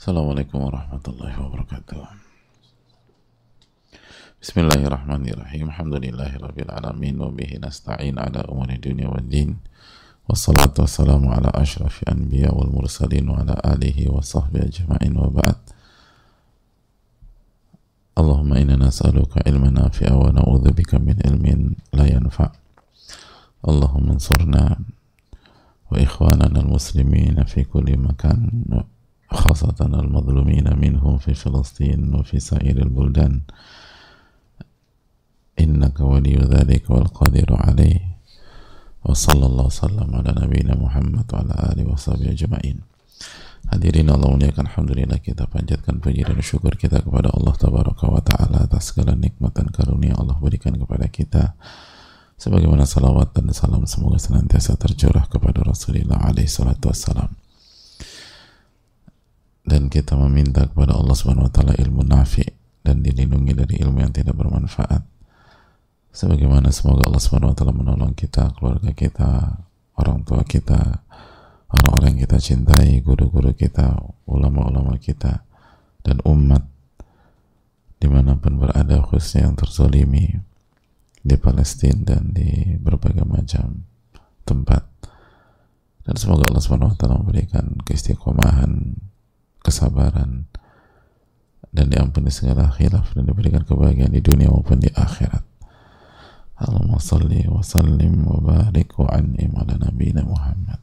Assalamualaikum warahmatullahi wabarakatuh. Bismillahirrahmanirrahim. Alhamdulillahi rabbil alamin wa bihi nasta'in ala umuri dunya wad din. Wassalatu wassalamu ala ashrafi anbiya wal mursalin wa ala alihi wa sahbihi ajma'in wa ba'd. Allahumma inna nas'aluka ilman nafi'a wa na'udzubika min ilmin la yanfa'. Allahumma ansurna wa ikhwanana al-muslimin fi kulli makan خاصة المظلومين منهم في فلسطين وفي سائر البلدان إنك ولي ذلك والقادر عليه وصلى الله وسلم على نبينا محمد وعلى آله وصحبه أجمعين Hadirin Allah muliakan Alhamdulillah kita panjatkan puji dan syukur kita kepada Allah Tabaraka wa Ta'ala atas segala nikmat dan karunia Allah berikan kepada kita sebagaimana salawat dan salam semoga senantiasa tercurah kepada Rasulullah alaihi salatu wassalam dan kita meminta kepada Allah Subhanahu wa taala ilmu nafi dan dilindungi dari ilmu yang tidak bermanfaat. Sebagaimana semoga Allah Subhanahu wa taala menolong kita, keluarga kita, orang tua kita, orang-orang yang kita cintai, guru-guru kita, ulama-ulama kita, dan umat di mana pun berada khususnya yang terzolimi di Palestina dan di berbagai macam tempat dan semoga Allah taala memberikan keistiqomahan kesabaran dan diampuni segala khilaf dan diberikan kebahagiaan di dunia maupun di akhirat. Allahumma salli wa sallim wa barik wa an'im ala nabiyina Muhammad.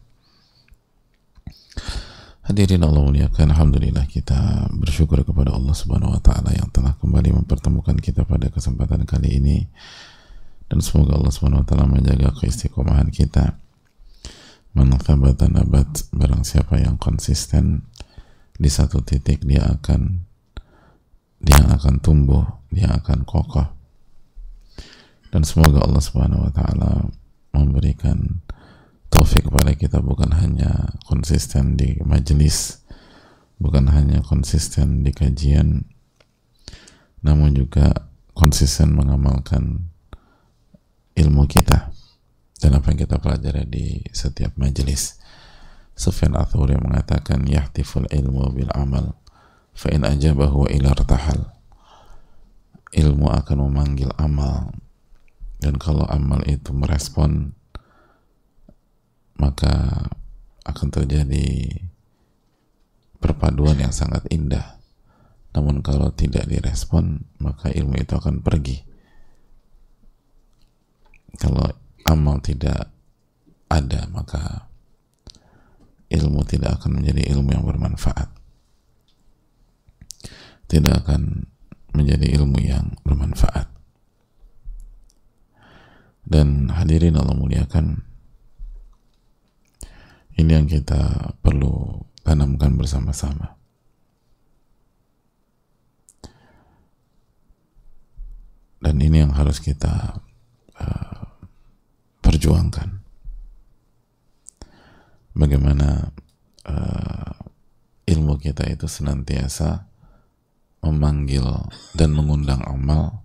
Hadirin Allah muliakan Alhamdulillah kita bersyukur kepada Allah subhanahu wa ta'ala yang telah kembali mempertemukan kita pada kesempatan kali ini dan semoga Allah subhanahu wa ta'ala menjaga keistiqomahan kita man thabata nabat barang siapa yang konsisten di satu titik dia akan dia akan tumbuh, dia akan kokoh. Dan semoga Allah Subhanahu wa taala memberikan taufik kepada kita bukan hanya konsisten di majelis, bukan hanya konsisten di kajian, namun juga konsisten mengamalkan ilmu kita dan apa yang kita pelajari di setiap majelis. Sufyan Athuri mengatakan yahtiful ilmu bil amal fa in ajabahu ila irtahal. Ilmu akan memanggil amal. Dan kalau amal itu merespon maka akan terjadi perpaduan yang sangat indah. Namun kalau tidak direspon maka ilmu itu akan pergi. Kalau amal tidak ada maka ilmu tidak akan menjadi ilmu yang bermanfaat. Tidak akan menjadi ilmu yang bermanfaat. Dan hadirin Allah muliakan ini yang kita perlu tanamkan bersama-sama. Dan ini yang harus kita uh, perjuangkan bagaimana uh, ilmu kita itu senantiasa memanggil dan mengundang amal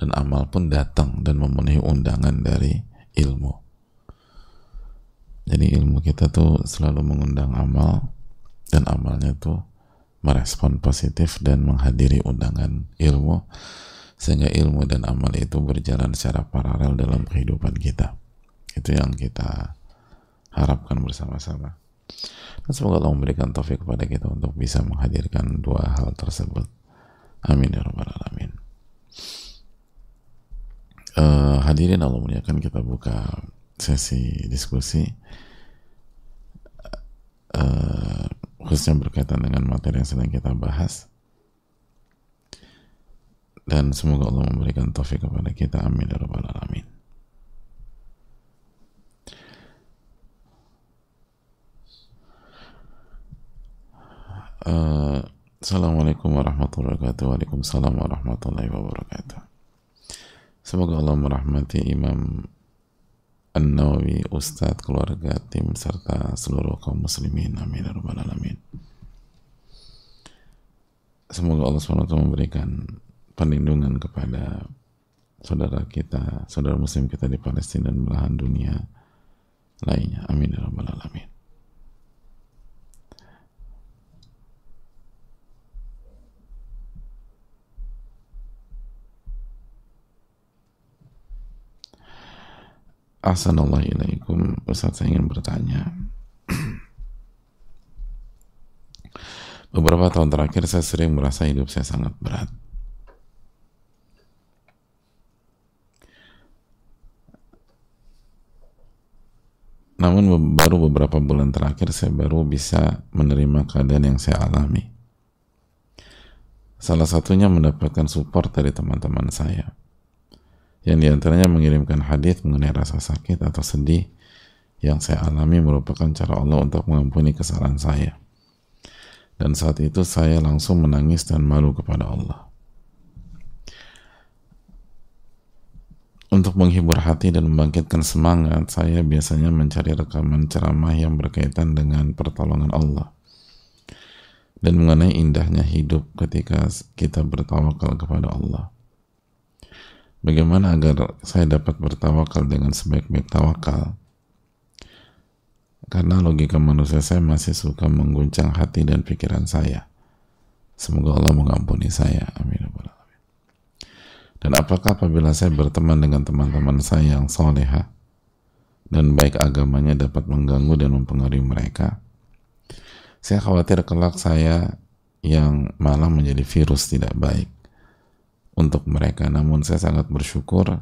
dan amal pun datang dan memenuhi undangan dari ilmu. Jadi ilmu kita tuh selalu mengundang amal dan amalnya tuh merespon positif dan menghadiri undangan ilmu sehingga ilmu dan amal itu berjalan secara paralel dalam kehidupan kita. Itu yang kita harapkan bersama-sama. Dan semoga Allah memberikan taufik kepada kita untuk bisa menghadirkan dua hal tersebut. Amin ya rabbal alamin. Uh, hadirin Allah muliakan kita buka sesi diskusi uh, khususnya berkaitan dengan materi yang sedang kita bahas dan semoga Allah memberikan taufik kepada kita amin ya rabbal alamin Assalamualaikum warahmatullahi wabarakatuh. Waalaikumsalam warahmatullahi wabarakatuh. Semoga Allah merahmati Imam An-Nawawi, Ustadz, keluarga, tim, serta seluruh kaum muslimin. Amin. Ya Alamin. Semoga Allah SWT memberikan perlindungan kepada saudara kita, saudara muslim kita di Palestina dan belahan dunia lainnya. Amin. Ya Alamin Assalamualaikum Ustaz saya ingin bertanya Beberapa tahun terakhir saya sering merasa hidup saya sangat berat Namun baru beberapa bulan terakhir saya baru bisa menerima keadaan yang saya alami. Salah satunya mendapatkan support dari teman-teman saya. Yang di antaranya mengirimkan hadis mengenai rasa sakit atau sedih yang saya alami merupakan cara Allah untuk mengampuni kesalahan saya. Dan saat itu saya langsung menangis dan malu kepada Allah. Untuk menghibur hati dan membangkitkan semangat, saya biasanya mencari rekaman ceramah yang berkaitan dengan pertolongan Allah dan mengenai indahnya hidup ketika kita bertawakal kepada Allah. Bagaimana agar saya dapat bertawakal dengan sebaik-baik tawakal? Karena logika manusia saya masih suka mengguncang hati dan pikiran saya. Semoga Allah mengampuni saya. Amin. Dan apakah apabila saya berteman dengan teman-teman saya yang soleha dan baik agamanya dapat mengganggu dan mempengaruhi mereka? Saya khawatir kelak saya yang malah menjadi virus tidak baik untuk mereka. Namun saya sangat bersyukur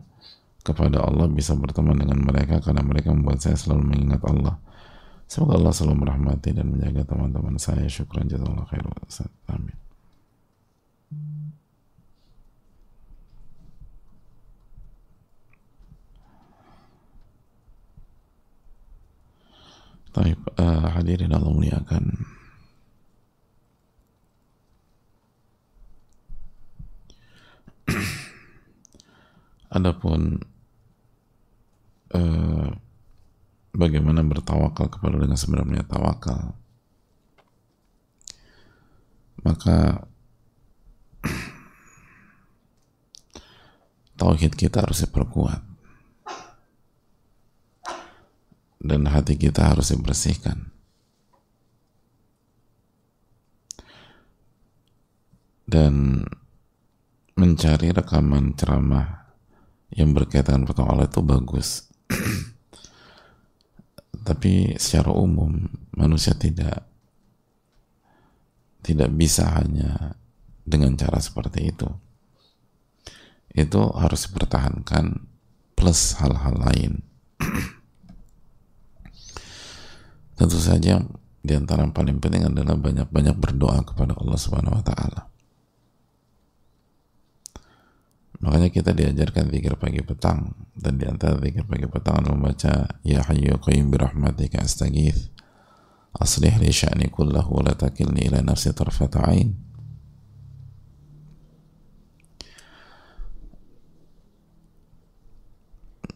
kepada Allah bisa berteman dengan mereka karena mereka membuat saya selalu mengingat Allah. Semoga Allah selalu merahmati dan menjaga teman-teman saya. Syukran jazakallah khairan. Amin. Taib, uh, hadirin Allah muliakan. Adapun uh, bagaimana bertawakal kepada dengan sebenarnya tawakal, maka tauhid kita harus diperkuat. dan hati kita harus dibersihkan. Dan mencari rekaman ceramah yang berkaitan dengan Allah itu bagus. Tapi secara umum manusia tidak tidak bisa hanya dengan cara seperti itu. Itu harus dipertahankan plus hal-hal lain. Tentu saja di antara yang paling penting adalah banyak-banyak berdoa kepada Allah Subhanahu wa taala. Makanya kita diajarkan zikir pagi petang dan di antara zikir pagi petang membaca ya hayyu qayyum bi rahmatika astaghith aslih li sya'ni kullahu wa la takilni ila nafsi tarfata ain.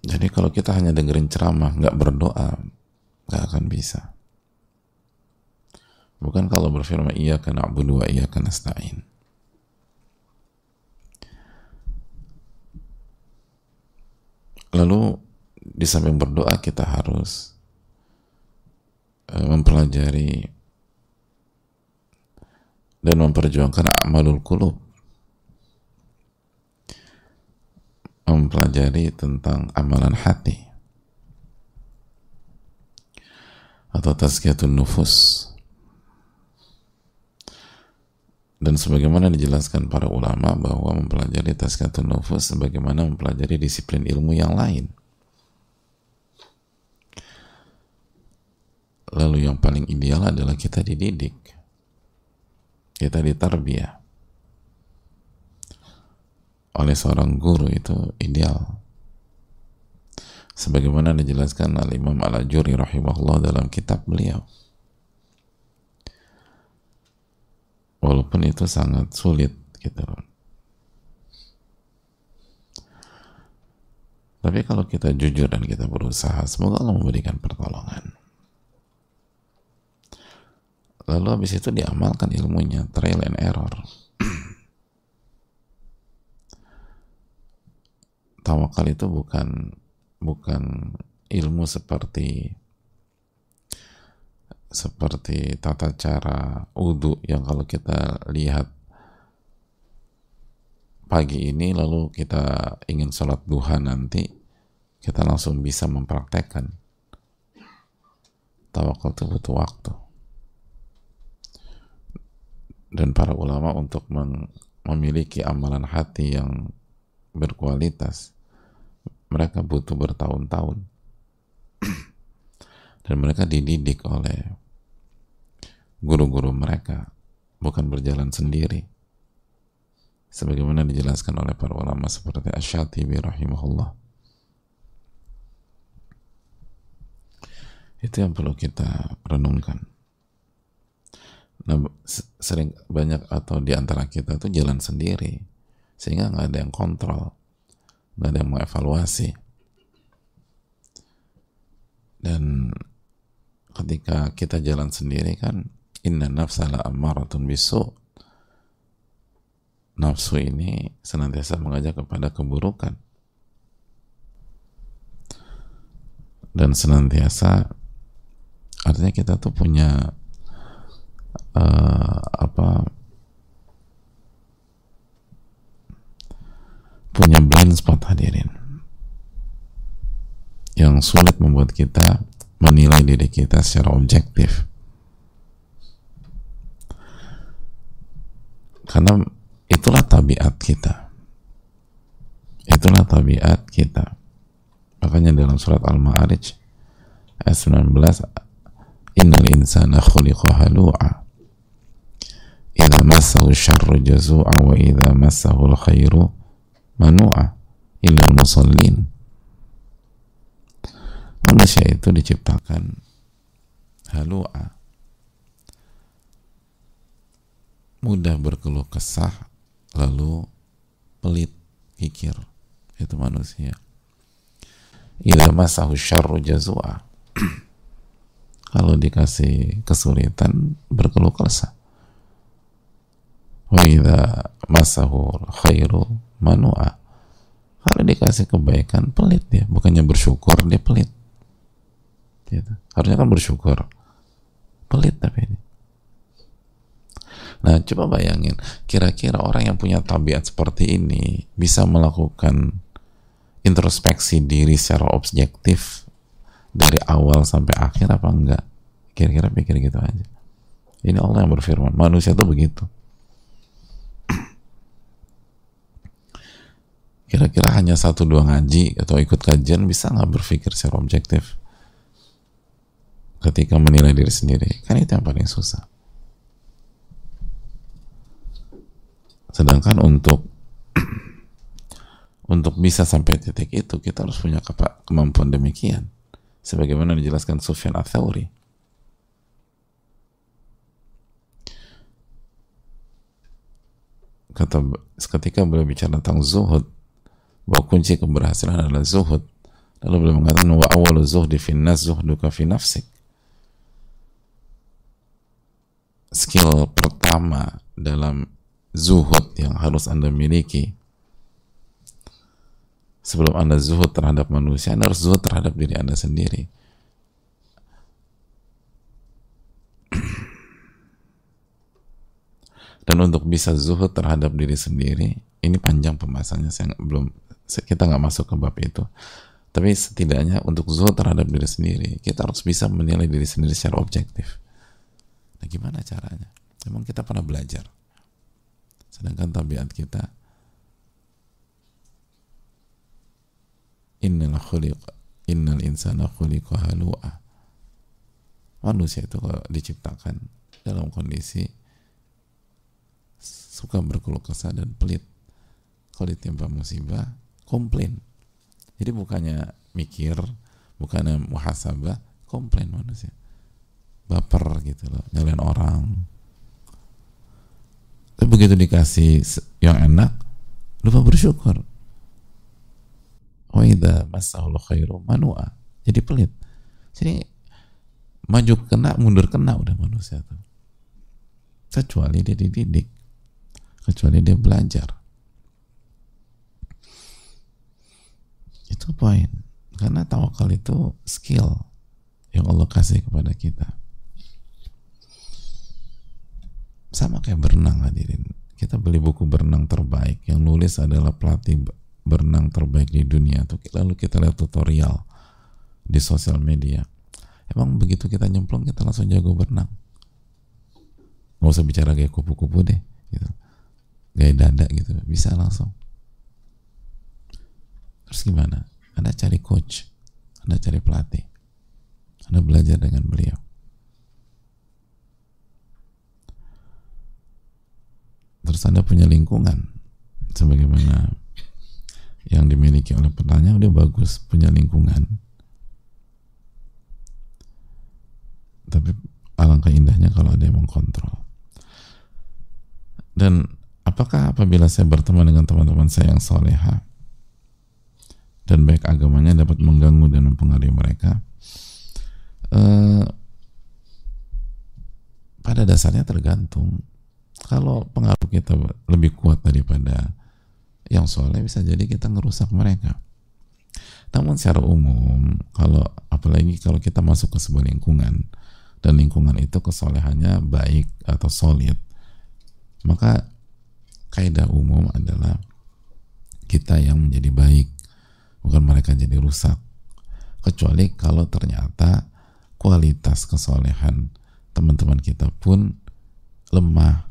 Jadi kalau kita hanya dengerin ceramah, nggak berdoa, nggak akan bisa. Bukan kalau berfirman iya abu dua iya karena nasta'in. Lalu di samping berdoa kita harus uh, mempelajari dan memperjuangkan amalul kulub mempelajari tentang amalan hati atau tazkiyatun nufus dan sebagaimana dijelaskan para ulama bahwa mempelajari tazkiyatun nufus sebagaimana mempelajari disiplin ilmu yang lain. Lalu yang paling ideal adalah kita dididik kita ditarbiyah oleh seorang guru itu ideal. Sebagaimana dijelaskan oleh Imam Al-Ajuri rahimahullah dalam kitab beliau walaupun itu sangat sulit gitu. Tapi kalau kita jujur dan kita berusaha semoga Allah memberikan pertolongan. Lalu habis itu diamalkan ilmunya trial and error. Tawakal itu bukan bukan ilmu seperti seperti tata cara wudhu yang kalau kita lihat pagi ini lalu kita ingin sholat duha nanti kita langsung bisa mempraktekkan tawakal itu butuh waktu. Dan para ulama untuk memiliki amalan hati yang berkualitas mereka butuh bertahun-tahun. Dan mereka dididik oleh guru-guru mereka bukan berjalan sendiri. Sebagaimana dijelaskan oleh para ulama seperti Asy-Syatibi rahimahullah. Itu yang perlu kita renungkan. Nah sering banyak atau di antara kita tuh jalan sendiri sehingga nggak ada yang kontrol nggak ada yang mengevaluasi. Dan ketika kita jalan sendiri kan inna nafsala ammaratun bisu. Nafsu ini senantiasa mengajak kepada keburukan. Dan senantiasa artinya kita tuh punya uh, apa punya blind spot hadirin. Yang sulit membuat kita menilai diri kita secara objektif karena Itulah tabiat kita. Itulah tabiat kita. Makanya dalam surat Al-Ma'arij ayat 19 Innal insana khuliqa halu'a Idza massahu syarru jazu'a wa idza massahu al-khairu manu'a illa al-musallin Manusia itu diciptakan halu'a mudah berkeluh kesah lalu pelit pikir itu manusia. Ila masahu syarru jazua kalau dikasih kesulitan berkeluh kesah. Wa idza masahu khairu manua. Kalau dikasih kebaikan pelit dia. Bukannya bersyukur dia pelit. Gitu. harusnya kan bersyukur. Pelit tapi ini Nah, coba bayangin, kira-kira orang yang punya tabiat seperti ini bisa melakukan introspeksi diri secara objektif dari awal sampai akhir apa enggak? Kira-kira pikir gitu aja. Ini Allah yang berfirman, manusia itu begitu. Kira-kira hanya satu dua ngaji atau ikut kajian bisa nggak berpikir secara objektif ketika menilai diri sendiri? Kan itu yang paling susah. Sedangkan untuk untuk bisa sampai titik itu kita harus punya kemampuan demikian. Sebagaimana dijelaskan Sufyan Ats-Tsauri. Kata ketika beliau bicara tentang zuhud, bahwa kunci keberhasilan adalah zuhud. Lalu beliau mengatakan wa awwalu zuhdi fi nas zuhduka fi nafsik. Skill pertama dalam zuhud yang harus Anda miliki sebelum Anda zuhud terhadap manusia, Anda harus zuhud terhadap diri Anda sendiri. Dan untuk bisa zuhud terhadap diri sendiri, ini panjang pembahasannya, saya belum kita nggak masuk ke bab itu. Tapi setidaknya untuk zuhud terhadap diri sendiri, kita harus bisa menilai diri sendiri secara objektif. Nah, gimana caranya? Memang kita pernah belajar sedangkan tabiat kita innal khuliq innal insana khuliqa halu'a. Manusia itu kalau diciptakan dalam kondisi suka berkeluh kesah dan pelit. Kalau ditimpa musibah komplain. Jadi bukannya mikir bukannya muhasabah komplain manusia. Baper gitu loh nyalain orang begitu dikasih yang enak, lupa bersyukur. Wa idza masahul khairu manua. Jadi pelit. Jadi maju kena, mundur kena udah manusia tuh. Kecuali dia dididik. Kecuali dia belajar. Itu poin. Karena tawakal itu skill yang Allah kasih kepada kita. Sama kayak berenang hadirin. Kita beli buku berenang terbaik. Yang nulis adalah pelatih berenang terbaik di dunia. Lalu kita lihat tutorial di sosial media. Emang begitu kita nyemplung kita langsung jago berenang? Nggak usah bicara kayak kupu-kupu deh gitu. Gaya dada gitu. Bisa langsung. Terus gimana? Anda cari coach. Anda cari pelatih. Anda belajar dengan beliau terus anda punya lingkungan. Sebagaimana yang dimiliki oleh petanya udah bagus punya lingkungan. Tapi alangkah indahnya kalau ada yang mengkontrol. Dan apakah apabila saya berteman dengan teman-teman saya yang soleha dan baik agamanya dapat mengganggu dan mempengaruhi mereka eh, pada dasarnya tergantung kalau pengaruh kita lebih kuat daripada yang soleh bisa jadi kita ngerusak mereka namun secara umum kalau apalagi kalau kita masuk ke sebuah lingkungan dan lingkungan itu kesolehannya baik atau solid maka kaidah umum adalah kita yang menjadi baik, bukan mereka jadi rusak. Kecuali kalau ternyata kualitas kesolehan teman-teman kita pun lemah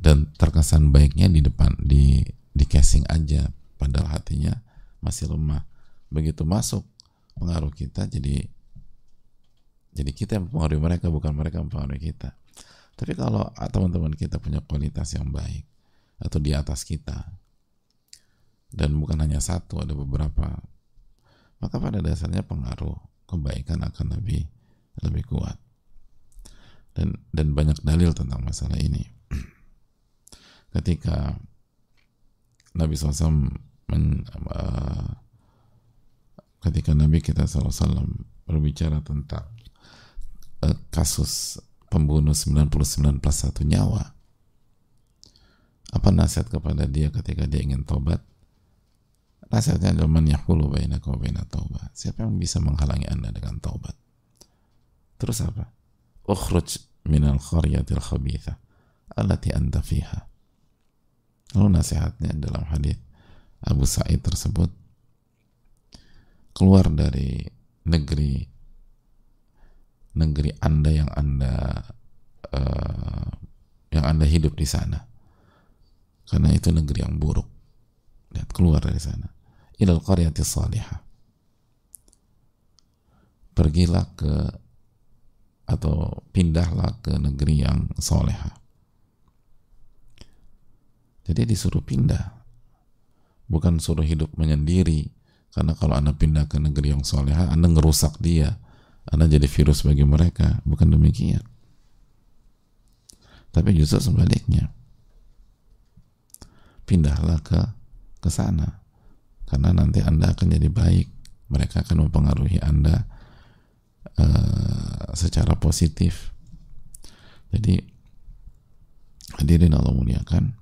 dan terkesan baiknya di depan di di casing aja padahal hatinya masih lemah begitu masuk pengaruh kita jadi jadi kita yang mempengaruhi mereka bukan mereka yang mempengaruhi kita tapi kalau teman-teman kita punya kualitas yang baik atau di atas kita dan bukan hanya satu, ada beberapa, maka pada dasarnya pengaruh kebaikan akan lebih lebih kuat. Dan dan banyak dalil tentang masalah ini. Ketika Nabi SAW men, uh, ketika Nabi kita SAW berbicara tentang uh, kasus pembunuh 99 plus satu nyawa apa nasihat kepada dia ketika dia ingin tobat nasihatnya adalah man yahulu baina wa baina taubat siapa yang bisa menghalangi anda dengan taubat? Terus apa? Ukhruj minal qaryatil khabitha allati anta fiha lalu nasihatnya dalam hadis Abu Sa'id tersebut keluar dari negeri negeri Anda yang Anda uh, yang Anda hidup di sana. Karena itu negeri yang buruk. Lihat keluar dari sana. Ilal qaryati salihah. Pergilah ke atau pindahlah ke negeri yang soleha. Jadi disuruh pindah. Bukan suruh hidup menyendiri. Karena kalau Anda pindah ke negeri yang soleha, Anda ngerusak dia anda jadi virus bagi mereka. Bukan demikian. Tapi justru sebaliknya. Pindahlah ke ke sana. Karena nanti Anda akan jadi baik. Mereka akan mempengaruhi Anda uh, secara positif. Jadi hadirin Allah muliakan.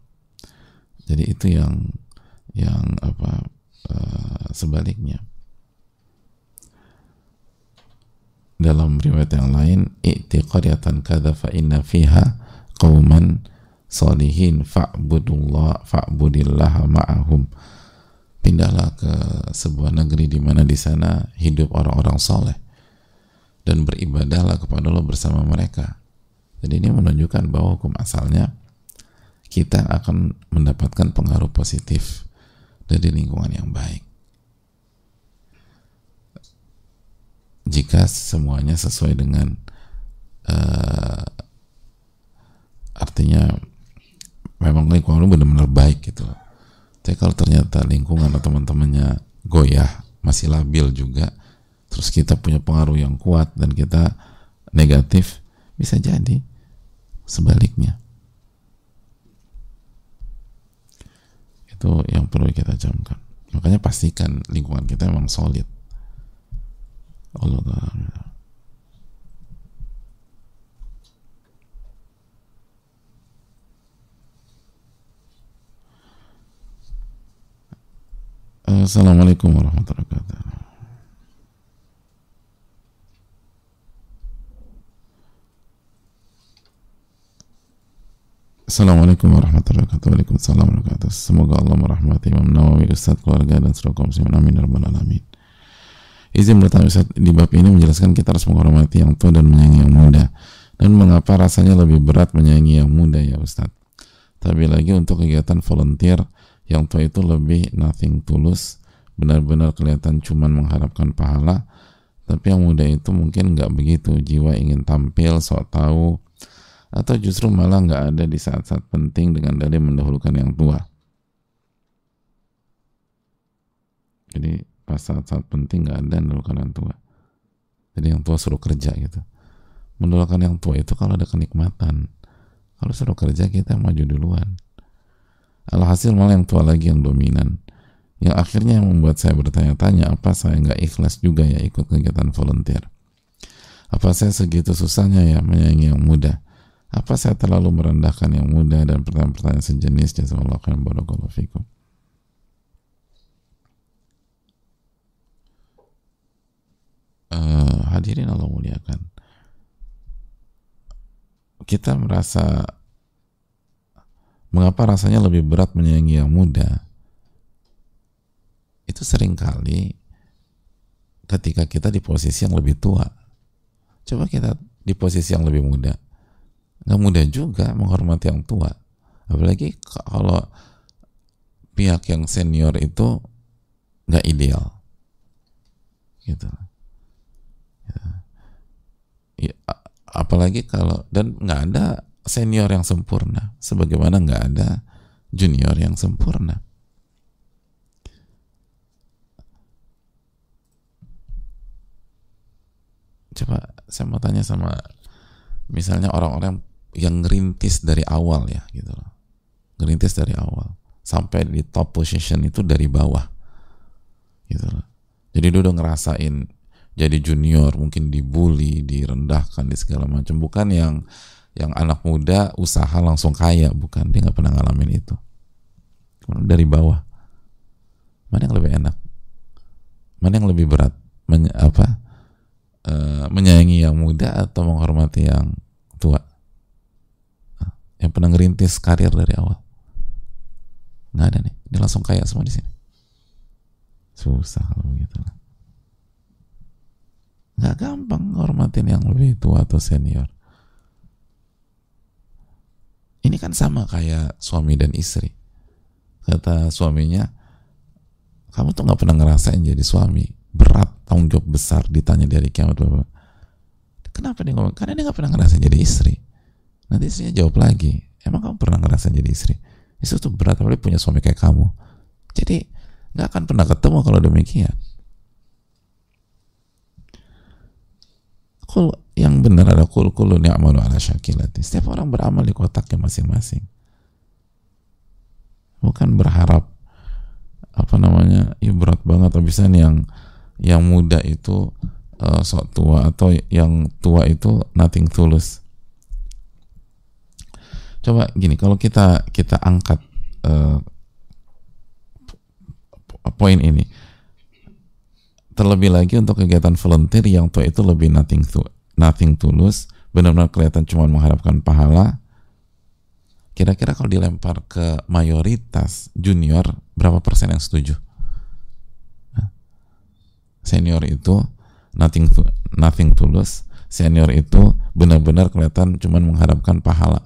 Jadi itu yang yang apa uh, sebaliknya. Dalam riwayat yang lain i'ti qaryatan kadza fa inna fiha qauman salihin fa'budullah fa'budillah ma'ahum. Pindahlah ke sebuah negeri di mana di sana hidup orang-orang soleh dan beribadahlah kepada Allah bersama mereka. Jadi ini menunjukkan bahwa hukum asalnya kita akan mendapatkan pengaruh positif dari lingkungan yang baik. Jika semuanya sesuai dengan uh, artinya memang lingkungan benar-benar baik gitu. Tapi kalau ternyata lingkungan atau teman-temannya goyah masih labil juga terus kita punya pengaruh yang kuat dan kita negatif bisa jadi sebaliknya itu yang perlu kita camkan makanya pastikan lingkungan kita memang solid. Allah Ta'ala Assalamualaikum warahmatullahi wabarakatuh Assalamualaikum warahmatullahi wabarakatuh. Waalaikumsalam warahmatullahi wabarakatuh. Semoga Allah merahmati Imam Nawawi, Ustaz, keluarga, dan seluruh kaum muslimin. Amin. Ya Rabbal Alamin. Izin bertanya Ustaz, di bab ini menjelaskan kita harus menghormati yang tua dan menyayangi yang muda. Dan mengapa rasanya lebih berat menyayangi yang muda ya Ustaz? Tapi lagi untuk kegiatan volunteer, yang tua itu lebih nothing tulus, benar-benar kelihatan cuman mengharapkan pahala, tapi yang muda itu mungkin nggak begitu, jiwa ingin tampil, sok tahu, atau justru malah nggak ada di saat-saat penting dengan dalih mendahulukan yang tua. Jadi pas saat-saat penting nggak ada mendahulukan yang tua. Jadi yang tua suruh kerja gitu. Mendahulukan yang tua itu kalau ada kenikmatan. Kalau suruh kerja kita maju duluan. Alhasil malah yang tua lagi yang dominan. Yang akhirnya yang membuat saya bertanya-tanya apa saya nggak ikhlas juga ya ikut kegiatan volunteer. Apa saya segitu susahnya ya menyayangi yang muda apa saya terlalu merendahkan yang muda dan pertanyaan-pertanyaan sejenis jazakallahu khairan barakallahu fikum. Uh, hadirin Allah muliakan. Kita merasa mengapa rasanya lebih berat menyayangi yang muda? Itu sering kali ketika kita di posisi yang lebih tua. Coba kita di posisi yang lebih muda nggak mudah juga menghormati yang tua. Apalagi kalau pihak yang senior itu nggak ideal. Gitu. Ya. ya, apalagi kalau dan nggak ada senior yang sempurna. Sebagaimana nggak ada junior yang sempurna. Coba saya mau tanya sama misalnya orang-orang yang ngerintis dari awal ya gitu loh. Ngerintis dari awal. Sampai di top position itu dari bawah. Gitu loh. Jadi dia udah ngerasain jadi junior mungkin dibully direndahkan di segala macam. Bukan yang yang anak muda usaha langsung kaya bukan. Dia nggak pernah ngalamin itu. Dari bawah. Mana yang lebih enak? Mana yang lebih berat? Men, apa? E, menyayangi yang muda atau menghormati yang tua yang pernah ngerintis karir dari awal. Nggak ada nih. Dia langsung kaya semua di sini. Susah kalau begitu. Nggak gampang ngormatin yang lebih tua atau senior. Ini kan sama kayak suami dan istri. Kata suaminya kamu tuh nggak pernah ngerasain jadi suami. Berat tanggung jawab besar ditanya dari kiamat bapak kenapa dia ngomong? Karena dia nggak pernah ngerasain jadi istri Nanti istrinya jawab lagi, emang kamu pernah ngerasa jadi istri? Istri tuh berat, apalagi punya suami kayak kamu. Jadi nggak akan pernah ketemu kalau demikian. Kul yang benar ada kul kulu ni'malu ala syakilati. Setiap orang beramal di kotaknya masing-masing. Bukan berharap apa namanya, ya berat banget habisan yang yang muda itu uh, sok tua atau yang tua itu nothing tulus coba gini kalau kita kita angkat uh, poin ini terlebih lagi untuk kegiatan volunteer yang tua itu lebih nothing to nothing tulus benar-benar kelihatan cuma mengharapkan pahala kira-kira kalau dilempar ke mayoritas junior berapa persen yang setuju? Senior itu nothing to, nothing tulus senior itu benar-benar kelihatan cuma mengharapkan pahala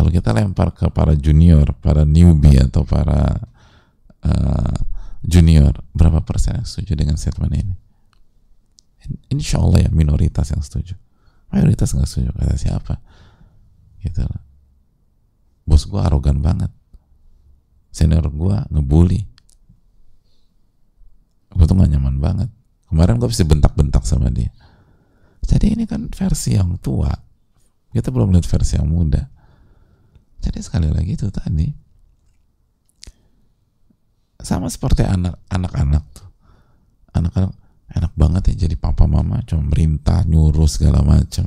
kalau kita lempar ke para junior, para newbie atau para uh, junior, berapa persen yang setuju dengan statement ini? Insya Allah ya minoritas yang setuju. Mayoritas nggak setuju kata siapa? Gitu lah. Bos gue arogan banget. Senior gue ngebully. Gue tuh gak nyaman banget. Kemarin gue bisa bentak-bentak sama dia. Jadi ini kan versi yang tua. Kita belum lihat versi yang muda jadi sekali lagi itu tadi sama seperti anak anak-anak tuh. Anak-anak enak banget ya jadi papa mama cuma merintah nyuruh segala macam.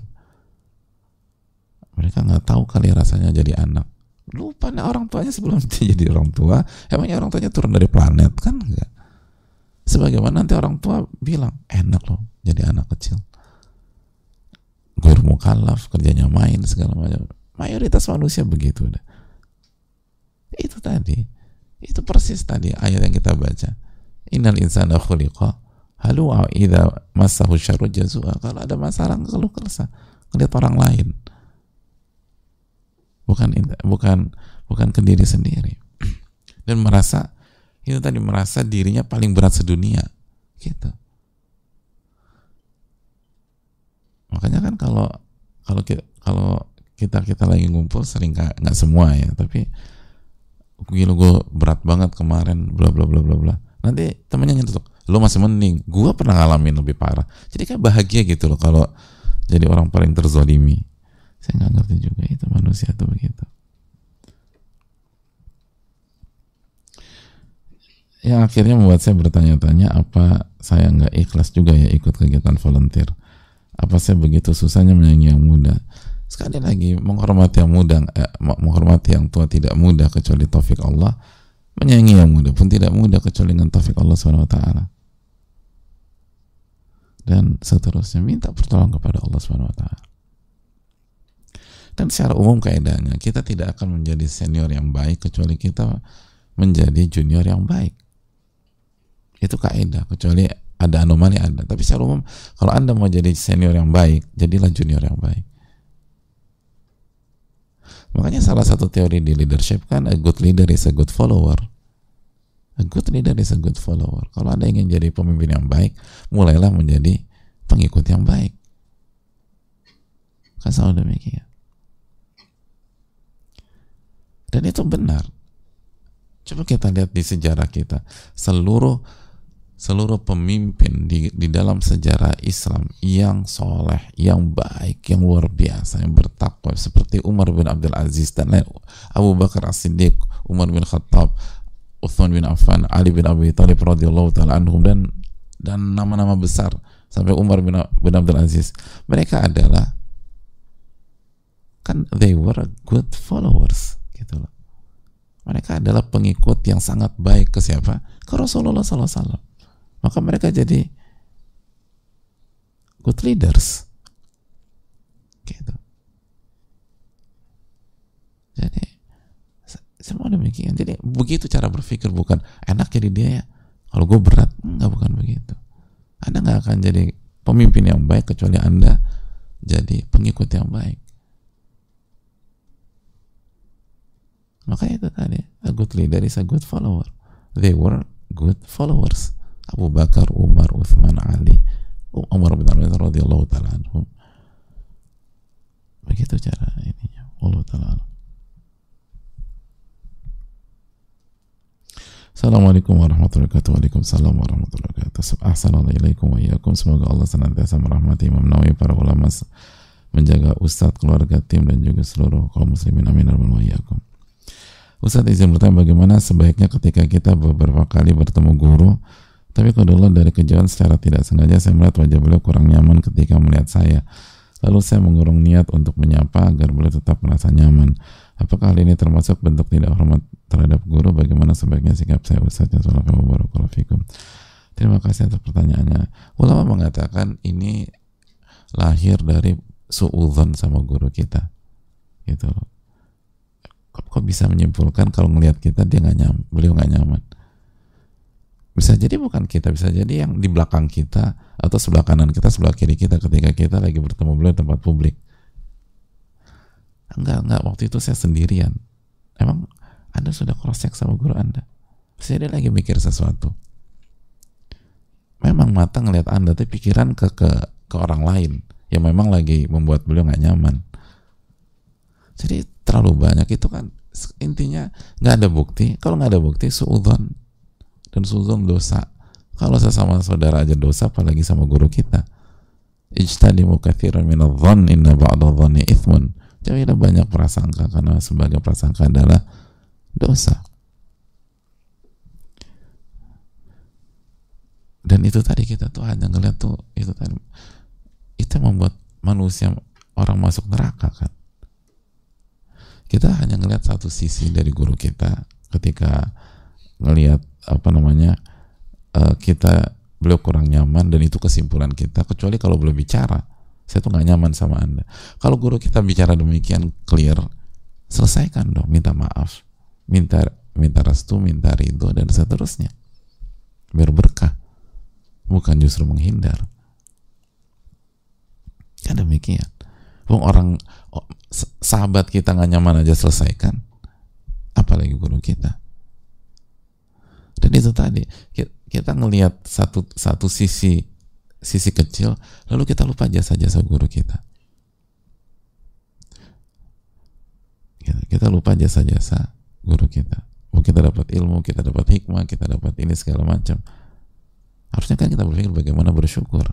Mereka nggak tahu kali rasanya jadi anak. Lupa nih orang tuanya sebelum dia jadi orang tua. Emangnya orang tuanya turun dari planet kan enggak sebagaimana nanti orang tua bilang enak loh jadi anak kecil. Guru mukallaf kerjanya main segala macam mayoritas manusia begitu itu tadi. Itu persis tadi ayat yang kita baca. Innal insana khuliqa. Halu'a idza massahu syarru jazua. Kalau ada masalah keluh kesah ngelihat orang lain. Bukan bukan bukan ke diri sendiri. Dan merasa itu tadi merasa dirinya paling berat sedunia. Gitu. Makanya kan kalau kalau kalau kita kita lagi ngumpul sering nggak semua ya. Tapi gila gue berat banget kemarin bla bla bla bla bla. Nanti temennya nyentuh lo masih mending. Gue pernah ngalamin lebih parah. Jadi kayak bahagia gitu loh kalau jadi orang paling terzolimi saya nggak ngerti juga itu manusia tuh begitu. Yang akhirnya membuat saya bertanya-tanya apa saya nggak ikhlas juga ya ikut kegiatan volunteer? Apa saya begitu susahnya menyayangi yang muda sekali lagi menghormati yang muda eh, menghormati yang tua tidak mudah kecuali taufik Allah. Menyayangi yang muda pun tidak mudah kecuali dengan taufik Allah swt dan seterusnya minta pertolongan kepada Allah swt dan secara umum kaidahnya kita tidak akan menjadi senior yang baik kecuali kita menjadi junior yang baik. Itu kaidah kecuali ada anomali ada. Tapi secara umum kalau anda mau jadi senior yang baik jadilah junior yang baik makanya salah satu teori di leadership kan a good leader is a good follower. A good leader is a good follower. Kalau anda ingin jadi pemimpin yang baik mulailah menjadi pengikut yang baik. Kan selalu demikian. Dan itu benar. Coba kita lihat di sejarah kita. Seluruh seluruh pemimpin di, di dalam sejarah Islam yang soleh, yang baik, yang luar biasa, yang bertakwa seperti Umar bin Abdul Aziz dan lain Abu Bakar As-Siddiq, Umar bin Khattab, Uthman bin Affan, Ali bin Abi Thalib radhiyallahu taala anhum dan dan nama-nama besar sampai Umar bin, bin Abdul Aziz. Mereka adalah kan they were good followers gitu loh. Mereka adalah pengikut yang sangat baik ke siapa? Ke Rasulullah wasallam maka mereka jadi good leaders. Gitu. Jadi semua demikian. Jadi begitu cara berpikir bukan enak jadi dia ya. Kalau gue berat nggak bukan begitu. Anda nggak akan jadi pemimpin yang baik kecuali anda jadi pengikut yang baik. Maka itu tadi a good leader is a good follower. They were good followers Abu Bakar, Umar, Uthman, Ali, Umar bin Abi radhiyallahu taala anhum. Begitu cara ininya. Allah taala. Assalamualaikum warahmatullahi wabarakatuh. Waalaikumsalam warahmatullahi wabarakatuh. Assalamualaikum wa iyyakum. Semoga Allah senantiasa merahmati Imam Nawawi para ulama menjaga ustadz, keluarga, tim dan juga seluruh kaum muslimin. Amin wa iyyakum. Ustadz izin bertanya bagaimana sebaiknya ketika kita beberapa kali bertemu guru tapi kalau dari kejauhan secara tidak sengaja saya melihat wajah beliau kurang nyaman ketika melihat saya. Lalu saya mengurung niat untuk menyapa agar beliau tetap merasa nyaman. Apakah hal ini termasuk bentuk tidak hormat terhadap guru? Bagaimana sebaiknya sikap saya Ustaz fikum. Terima kasih atas pertanyaannya. Ulama mengatakan ini lahir dari suudzon sama guru kita. Gitu loh. Kok bisa menyimpulkan kalau melihat kita dia nggak nyaman, beliau nggak nyaman bisa jadi bukan kita bisa jadi yang di belakang kita atau sebelah kanan kita sebelah kiri kita ketika kita lagi bertemu beliau di tempat publik. Enggak enggak. Waktu itu saya sendirian. Emang anda sudah cross check sama guru anda? Saya dia lagi mikir sesuatu. Memang mata ngelihat anda tapi pikiran ke ke ke orang lain yang memang lagi membuat beliau nggak nyaman. Jadi terlalu banyak itu kan intinya nggak ada bukti. Kalau nggak ada bukti suudon dan suzon dosa. Kalau sesama saudara aja dosa apalagi sama guru kita. Ijtanimu kathiran minadhan inna ba'da dhanni ithmun. Jauhilah banyak prasangka karena sebagai prasangka adalah dosa. Dan itu tadi kita tuh hanya ngeliat tuh itu tadi. Itu membuat manusia orang masuk neraka kan? Kita hanya ngeliat satu sisi dari guru kita ketika ngelihat apa namanya uh, kita beliau kurang nyaman dan itu kesimpulan kita kecuali kalau belum bicara saya tuh nggak nyaman sama anda. Kalau guru kita bicara demikian clear selesaikan dong minta maaf minta minta restu minta ridho dan seterusnya. Biar berkah bukan justru menghindar. Kan demikian. Wong orang sahabat kita nggak nyaman aja selesaikan. Apalagi guru kita itu tadi. Kita ngelihat satu satu sisi sisi kecil lalu kita lupa jasa-jasa guru kita. Kita lupa jasa-jasa guru kita. Kita dapat ilmu kita dapat hikmah kita dapat ini segala macam. Harusnya kan kita berpikir bagaimana bersyukur.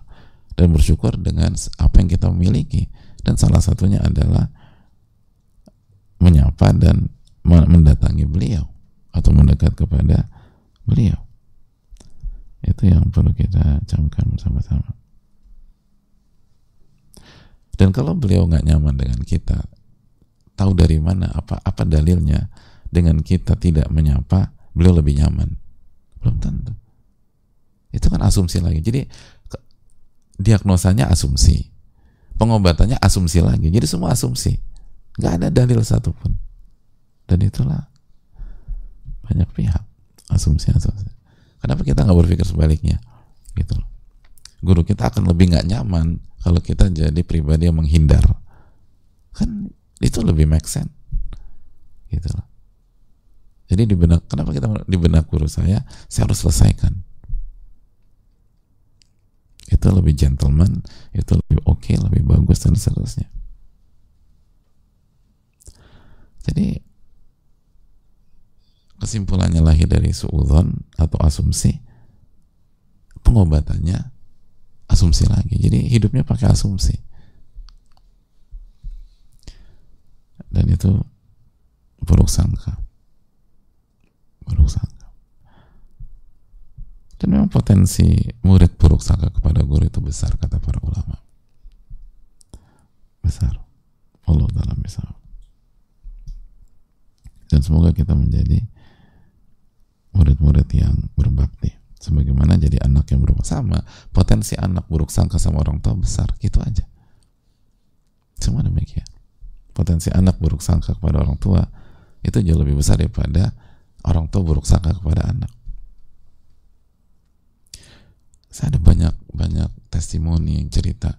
Dan bersyukur dengan apa yang kita miliki. Dan salah satunya adalah menyapa dan mendatangi beliau. Atau mendekat kepada beliau. Itu yang perlu kita camkan bersama-sama. Dan kalau beliau nggak nyaman dengan kita tahu dari mana apa apa dalilnya dengan kita tidak menyapa beliau lebih nyaman. Belum tentu. Itu kan asumsi lagi. Jadi diagnosanya asumsi. Pengobatannya asumsi lagi. Jadi semua asumsi. Nggak ada dalil satupun. Dan itulah banyak pihak asumsi asumsi. Kenapa kita nggak berpikir sebaliknya? Gitu guru kita akan lebih nggak nyaman kalau kita jadi pribadi yang menghindar. Kan itu lebih make sense. Gitu loh. Jadi di benak kenapa kita di benak guru saya saya harus selesaikan. Itu lebih gentleman itu lebih oke okay, lebih bagus dan seterusnya. Jadi kesimpulannya lahir dari suudon atau asumsi pengobatannya asumsi lagi. Jadi hidupnya pakai asumsi. Dan itu buruk sangka. Buruk sangka. Dan memang potensi murid buruk sangka kepada guru itu besar kata para ulama. Besar. Allah dalam misal. Dan semoga kita menjadi murid-murid yang berbakti sebagaimana jadi anak yang berbakti sama potensi anak buruk sangka sama orang tua besar gitu aja semua demikian potensi anak buruk sangka kepada orang tua itu jauh lebih besar daripada orang tua buruk sangka kepada anak. Saya ada banyak banyak testimoni yang cerita.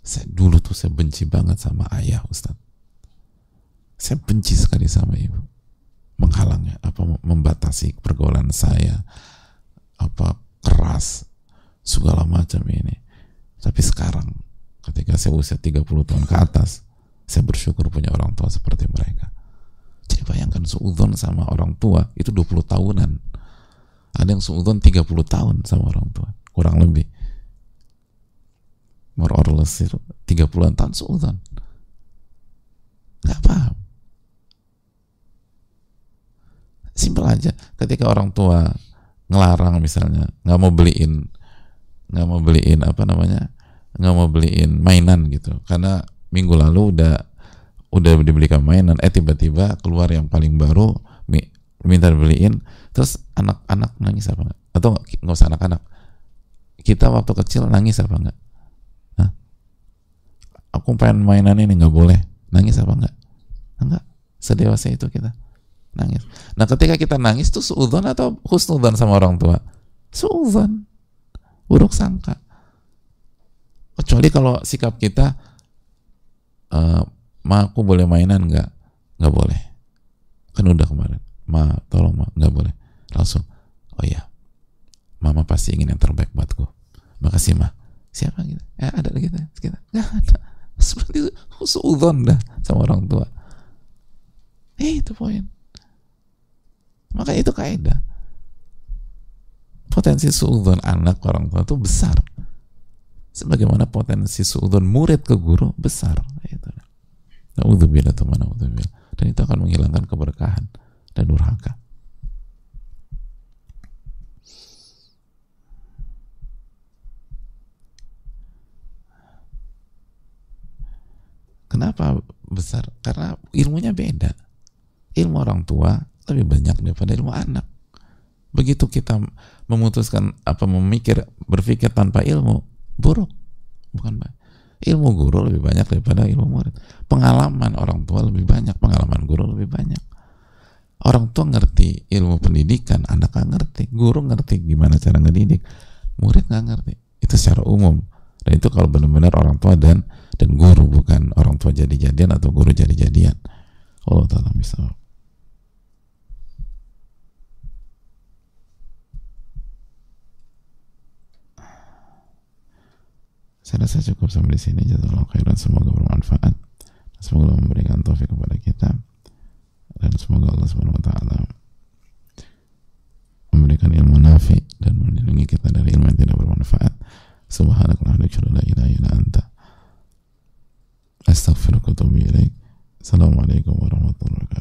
Saya dulu tuh saya benci banget sama ayah Ustaz. Saya benci sekali sama ibu. Menghalangnya, apa membatasi pergaulan saya, apa keras, segala macam ini. Tapi sekarang, ketika saya usia 30 tahun ke atas, saya bersyukur punya orang tua seperti mereka. Jadi bayangkan suudon sama orang tua itu 20 tahunan. Ada yang suudon 30 tahun sama orang tua, kurang lebih. More or less 30-an tahun suudon. Gak paham. Simpel aja, ketika orang tua ngelarang misalnya, nggak mau beliin, nggak mau beliin apa namanya, nggak mau beliin mainan gitu, karena minggu lalu udah udah dibelikan mainan. Eh tiba-tiba keluar yang paling baru minta dibeliin terus anak-anak nangis apa enggak atau nggak usah anak-anak. Kita waktu kecil nangis apa enggak Hah? aku pengen mainan ini nggak boleh. Nangis apa enggak enggak sedewasa itu kita nangis. Nah ketika kita nangis tuh suudon atau husnudon sama orang tua? Suudon buruk sangka. Kecuali kalau sikap kita uh, ma aku boleh mainan nggak? Nggak boleh. Kan udah kemarin. Ma tolong ma. Nggak boleh. Langsung oh ya mama pasti ingin yang terbaik buatku. Makasih ma. Siapa? Gitu. Eh ada lagi kita nggak ada. Seperti itu. Suudon dah sama orang tua. Eh itu poin maka itu kaidah. Potensi suudon anak orang tua itu besar. Sebagaimana potensi suudon murid ke guru besar. Itu. Teman dan itu akan menghilangkan keberkahan dan durhaka. Kenapa besar? Karena ilmunya beda. Ilmu orang tua lebih banyak daripada ilmu anak. Begitu kita memutuskan apa memikir berpikir tanpa ilmu buruk, bukan baik. ilmu guru lebih banyak daripada ilmu murid. Pengalaman orang tua lebih banyak pengalaman guru lebih banyak. Orang tua ngerti ilmu pendidikan anak nggak ngerti guru ngerti gimana cara ngedidik murid nggak ngerti. Itu secara umum. Dan itu kalau benar-benar orang tua dan dan guru bukan orang tua jadi-jadian atau guru jadi-jadian Allah taala bisa Saya rasa cukup sampai di sini. Jazakallahu khairan. Semoga bermanfaat. Semoga Allah memberikan taufik kepada kita dan semoga Allah Subhanahu wa taala memberikan ilmu nafi dan melindungi kita dari ilmu yang tidak bermanfaat. Subhanakallahumma la ilaha illa anta. Astaghfiruka wa atubu ilaik. Assalamualaikum warahmatullahi wabarakatuh.